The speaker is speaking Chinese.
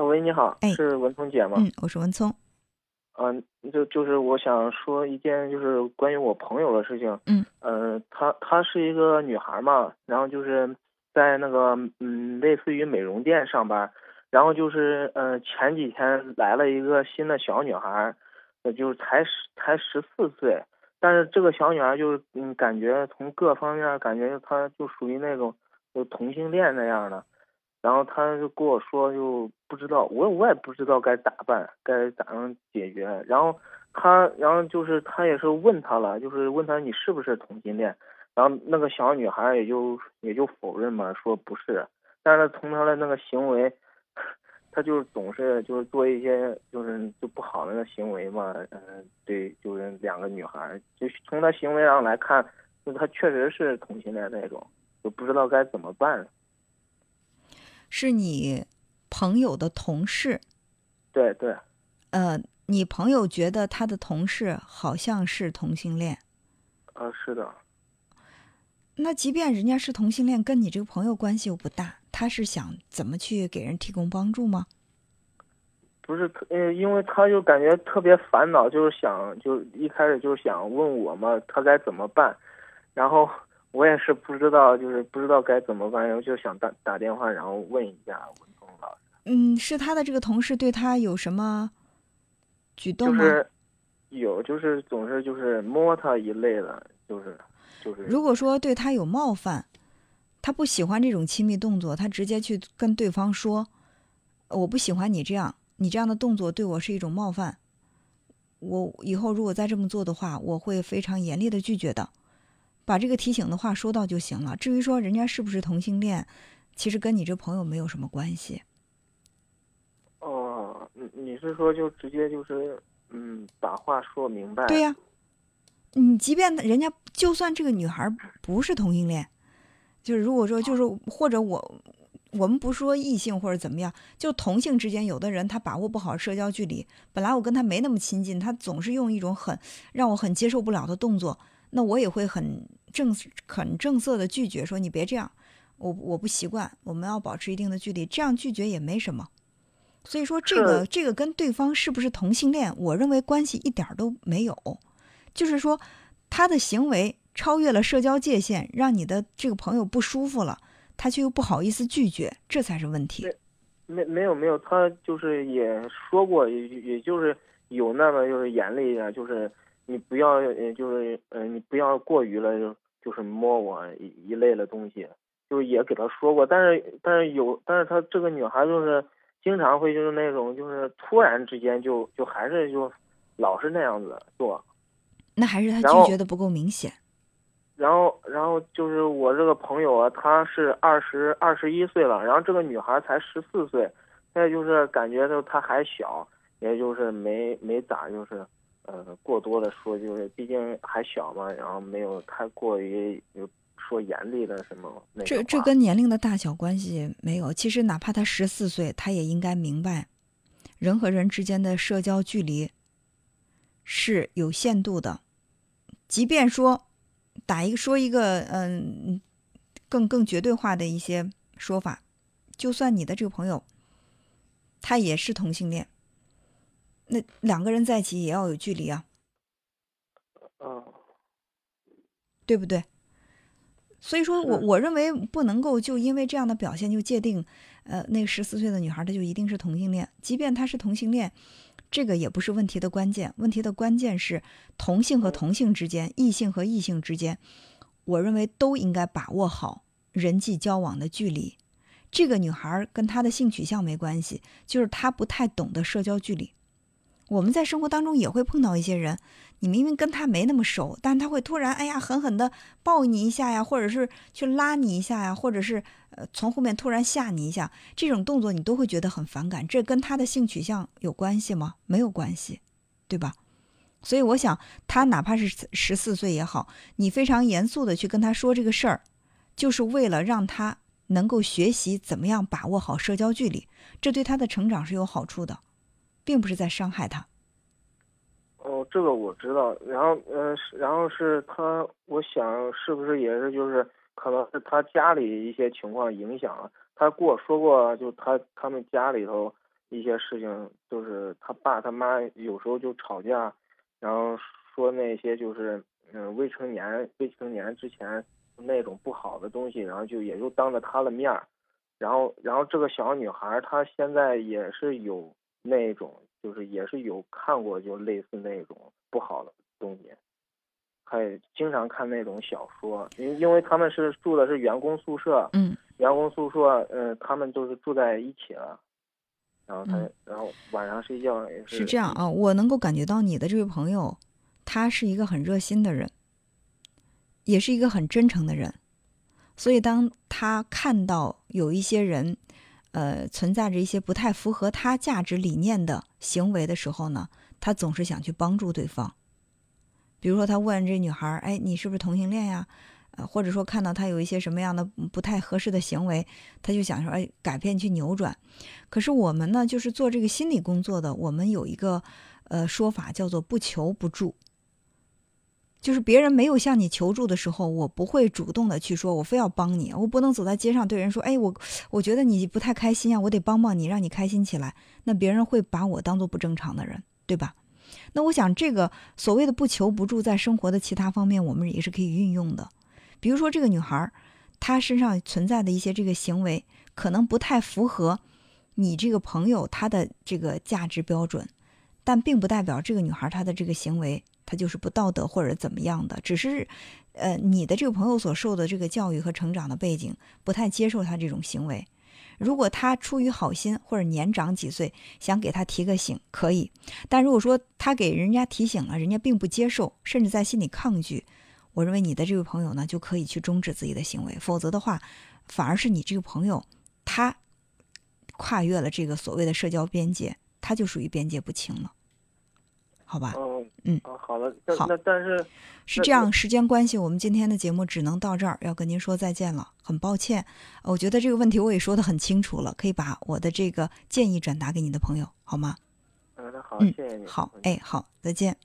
啊，喂，你好，哎是文聪姐吗？嗯，我是文聪。嗯、就就是我想说一件就是关于我朋友的事情。嗯。呃，她她是一个女孩嘛，然后就是在那个嗯，类似于美容店上班，然后就是呃前几天来了一个新的小女孩，呃就是才十才十四岁，但是这个小女孩就是嗯感觉从各方面感觉她就属于那种就同性恋那样的。然后他就跟我说，就不知道我我也不知道该咋办，该咋样解决。然后他，然后就是他也是问他了，就是问他你是不是同性恋。然后那个小女孩也就也就否认嘛，说不是。但是从她的那个行为，她就是总是就是做一些就是就不好的那行为嘛，嗯、对，就是两个女孩，就从她行为上来看，就她确实是同性恋那种，就不知道该怎么办。是你朋友的同事，对对。呃，你朋友觉得他的同事好像是同性恋，啊，是的，那即便人家是同性恋，跟你这个朋友关系又不大，他是想怎么去给人提供帮助吗？不是，呃，因为他就感觉特别烦恼，就是想，就一开始就是想问我嘛，他该怎么办，然后我也是不知道，就是不知道该怎么办，然后就想打打电话，然后问一下文峰老师，嗯，是他的这个同事对他有什么举动吗？就是有，就是总是就是摸他一类的，就是就是如果说对他有冒犯，他不喜欢这种亲密动作，他直接去跟对方说：“我不喜欢你这样，你这样的动作对我是一种冒犯。我以后如果再这么做的话，我会非常严厉的拒绝的。”把这个提醒的话说到就行了。至于说人家是不是同性恋，其实跟你这朋友没有什么关系。哦，你你是说就直接就是嗯把话说明白？对呀、你即便人家就算这个女孩不是同性恋，就是如果说就是或者我我们不说异性或者怎么样，就同性之间，有的人他把握不好社交距离，本来我跟他没那么亲近，他总是用一种很让我很接受不了的动作，那我也会很正很正色的拒绝，说你别这样，我我不习惯，我们要保持一定的距离，这样拒绝也没什么。所以说这个这个跟对方是不是同性恋，我认为关系一点儿都没有，就是说他的行为超越了社交界限，让你的这个朋友不舒服了，他却又不好意思拒绝，这才是问题。没没有没有，他就是也说过，也也就是有那么就是严厉一点，就是你不要，呃，就是呃，你不要过于了，就就是摸我一一类的东西，就是也给他说过，但是但是有，但是他这个女孩就是经常会就是那种就是突然之间就就还是就老是那样子做，那还是他拒绝的不够明显。然后，然后就是我这个朋友啊，他是二十二十一岁了，然后这个女孩才十四岁，再就是感觉就她还小，也就是没没咋就是，呃，过多的说，就是毕竟还小嘛，然后没有太过于有说严厉的什么那这这跟年龄的大小关系没有。其实哪怕他十四岁，他也应该明白，人和人之间的社交距离是有限度的。即便说打一个说一个嗯更更绝对化的一些说法，就算你的这个朋友他也是同性恋，那两个人在一起也要有距离啊。嗯对不对？所以说我我认为不能够就因为这样的表现就界定，呃，那个十四岁的女孩她就一定是同性恋，即便她是同性恋，这个也不是问题的关键。问题的关键是同性和同性之间、异性和异性之间，我认为都应该把握好人际交往的距离。这个女孩跟她的性取向没关系，就是她不太懂得社交距离。我们在生活当中也会碰到一些人，你明明跟他没那么熟，但他会突然哎呀狠狠的抱你一下呀，或者是去拉你一下呀，或者是呃从后面突然吓你一下，这种动作你都会觉得很反感。这跟他的性取向有关系吗？没有关系，对吧？所以我想，他哪怕是十四岁也好，你非常严肃的去跟他说这个事儿，就是为了让他能够学习怎么样把握好社交距离，这对他的成长是有好处的，并不是在伤害他。哦，这个我知道。然后，嗯、是然后是他，我想是不是也是就是可能是他家里一些情况影响了。他跟我说过，就他他们家里头一些事情，就是他爸他妈有时候就吵架，然后说那些就是嗯未成年未成年之前那种不好的东西，然后就也就当着他的面儿，然后然后这个小女孩她现在也是有那种就是也是有看过就类似那种不好的东西，还经常看那种小说，因因为他们是住的是员工宿舍，嗯。员工宿舍，嗯，他们都是住在一起了，然后他，嗯然后晚上睡觉也是是这样啊，我能够感觉到你的这位朋友，他是一个很热心的人，也是一个很真诚的人，所以当他看到有一些人，呃，存在着一些不太符合他价值理念的行为的时候呢，他总是想去帮助对方。比如说，他问这女孩：“哎，你是不是同性恋呀？”呃，或者说看到他有一些什么样的不太合适的行为，他就想说：“哎，改变去扭转。”可是我们呢，就是做这个心理工作的，我们有一个呃说法叫做“不求不助”，就是别人没有向你求助的时候，我不会主动的去说，我非要帮你，我不能走在街上对人说：“哎，我我觉得你不太开心啊，我得帮帮你，让你开心起来。”那别人会把我当做不正常的人，对吧？那我想，这个所谓的不求不助，在生活的其他方面，我们也是可以运用的。比如说，这个女孩，她身上存在的一些这个行为，可能不太符合你这个朋友她的这个价值标准，但并不代表这个女孩她的这个行为她就是不道德或者怎么样的，只是，呃，你的这个朋友所受的这个教育和成长的背景不太接受她这种行为。如果他出于好心或者年长几岁，想给他提个醒，可以；但如果说他给人家提醒了，人家并不接受，甚至在心里抗拒，我认为你的这位朋友呢，就可以去终止自己的行为。否则的话，反而是你这个朋友他跨越了这个所谓的社交边界，他就属于边界不清了，好吧？嗯嗯啊，好的，好那但是是这样，时间关系，我们今天的节目只能到这儿，要跟您说再见了，很抱歉。呃我觉得这个问题我也说的很清楚了，可以把我的这个建议转达给你的朋友，好吗？嗯，那好，嗯谢谢你，好，嗯哎，好，再见。